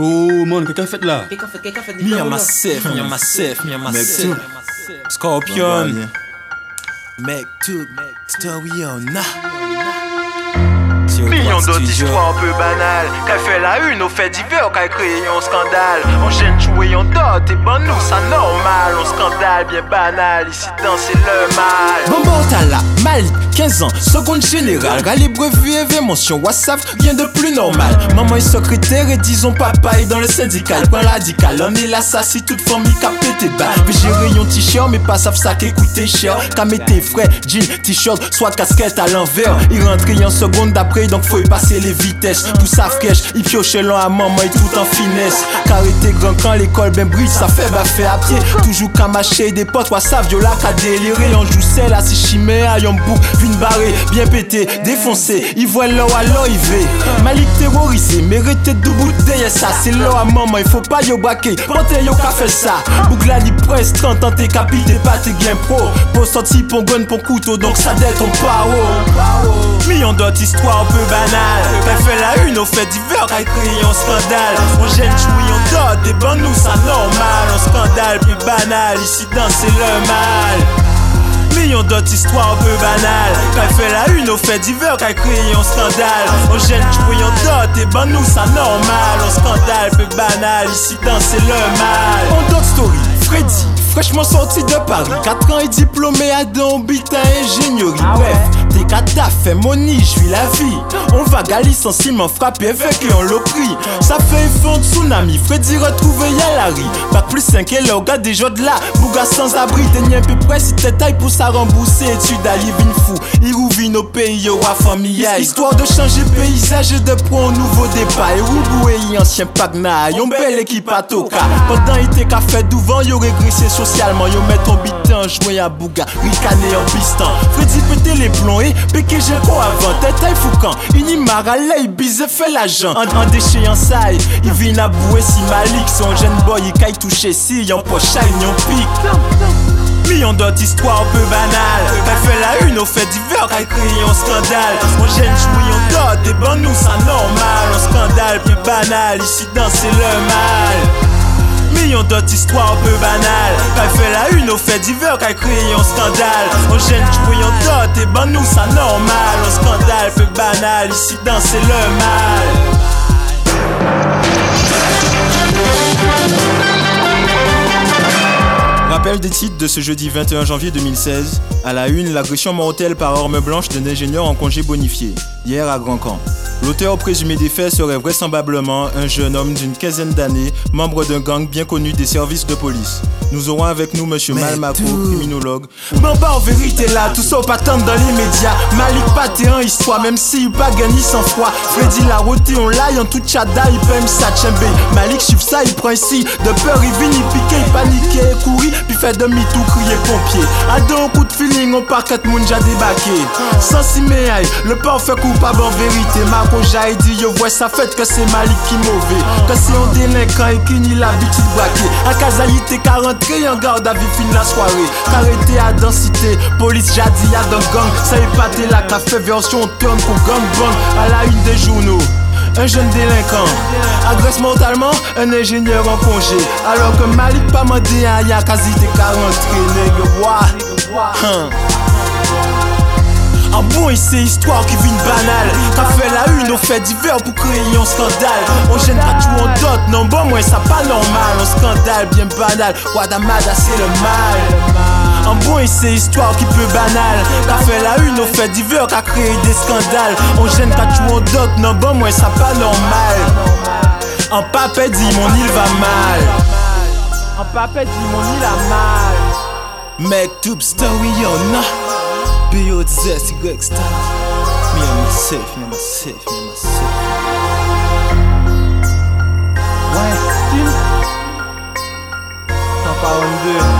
Oh, man, quelqu'un fait là? Quelqu'un fait, quelqu'un fait? Me and myself, me and myself, me and myself. Scorpion. Mec, tout, story on a. Millions d'autres histoires un peu banales. Qu'a fait la une au fait divers Qu'a créé un scandale. On gêne jouer en dot Et bon nous ça normal. On scandale bien banal Ici danser le mal. Bon bon t'as là, Malik, 15 ans, seconde générale Rallye brevet et mention WhatsApp, rien de plus normal. Maman est secrétaire et disons papa est dans le syndical. Point radical, on est là ça si toute famille qu'a pété bas Mais j'ai rayon t-shirt mais pas savent ça qui coûtait cher Qu'a tes frais, jean, t-shirt, soit casquette à l'envers. Il rentre en seconde d'après donc faut y passer les vitesses. Tout ça fraîche, il pioche long à maman et tout en finesse. Car était grand quand l'école ben brille ça fait fait à pied. Toujours qu'à mâcher des potes, ça viola qu'à délirer On joue celle à si chimère, yon bouc, barré, bien pété, défoncé Il voit l'eau à l'OIV Malik terrorisé, mérité de bouteille ça C'est l'eau à maman, il faut pas yo braquer Portez yo fait ça. Bougla li presse 30 ans t'es pas t'es gain pro. Pour sortir pour gun, pour couteau, donc ça d'être ton paro. Millions d'autres histoires un peu banales T'as fait la une au fait divers, qu'a créé un scandale. On gêne jouer en dot, des bonnes nous ça normal. Un scandale plus banal, ici danser le mal Millions d'autres histoires un peu banales. Qu'a fait la une au fait divers, qu'a créé un scandale. On gêne jouer en dot, des bonnes nous ça normal. Un scandale plus banal, ici danser le mal. On dot story, Freddy Fraîchement sorti de Paris, 4 ans et diplômé à Dombita ingénierie. Fait moni, j'vis la vie. On va Galice en ciment frappé avec et on l'a pris. Ça fait effondre tsunami, Freddy retrouvé y'a la rue. Bac plus 5 et gars des jeux de là. Bouga sans abri, t'es un peu près si t'es taille pour ça rembourser. Études à vin fou, il rouvre nos pays, yo, à famille. Histoire de changer paysage et de prendre un nouveau départ. Et Roubou et ancien Pagna, yon belle équipe à Toka. Pendant été qu'a fait d'ouvant, yo régressé socialement, yo met ton bit en joué à Bouga, ricané en pistan. Freddy pété les plombs et péké j'ai quoi avant, tête taille foucan. Ini maralé, bise fait l'agent. En, en déchéance, il vient à bouer si Malik, son jeune boy, il caille touché si, yon poche, yon pique. Millions d'autres histoires un peu banales T'as fait la une au fait divers qu'a créé un scandale On gêne jouer en dot, des bonnes nous ça normal Un scandale plus banal, ici danser le mal Millions d'autres histoires un peu banales. Qu'a fait la une au fait divers qu'a créé un scandale. On gêne jouer en dot, des bonnes nous ça normal. Un scandale plus banal, ici danser le mal Rappel des titres de ce jeudi 21 janvier 2016. À la une, l'agression mortelle par arme blanche d'un ingénieur en congé bonifié, hier à Grand Camp. L'auteur présumé des faits serait vraisemblablement un jeune homme d'une quinzaine d'années, membre d'un gang bien connu des services de police. Nous aurons avec nous Monsieur Malmako, criminologue. Bon bah en vérité là, tout ça au pas dans les médias. Malik Paté en histoire, même s'il pas gagné sans foi. Freddy la roté, on l'aille en tout chada, il peut même ça Malik chiffre ça, il prend ici. De peur, il vient, il pique, il panique, il courir, puis fait demi-tour, crier pompier. À deux coup de feeling, on part quatre moun déjà débarqué. Sans si le parfait coupable en vérité. Marco j'ai dit, yo vois ça fait que c'est Malik qui mauvais. Que c'est un délinquant et qui n'y l'habitude braquer. À Kazaïté, 40 en garde à vue fin la soirée. Carrété à densité, police jadi à dans gang. Ça pâté la café version turn pour gang bang à la une des journaux. Un jeune délinquant agresse mortalement un ingénieur en congé. Alors que Malik pas mandé à ya quasi des 40 nègre. Hein. En bon, c'est histoire qui vit banale. Qu'a fait la une, au fait divers pour créer un scandale. On gêne pas tout en dot, non, bon, moi, ça pas normal. Un scandale bien banal. Wadamada, c'est le mal. En bon, et c'est histoire qui peut banale. Qu'a fait la une, au fait divers, qu'a créé des scandales. On gêne pas tout en dot, non, bon, moi, ça pas normal. En papé dit, mon île va mal. En papé dit, mon île a mal. Mec, tube story, on a. B.O.Z. Greg Star. Me and myself, me and myself, me and myself. Ouais, style. 142.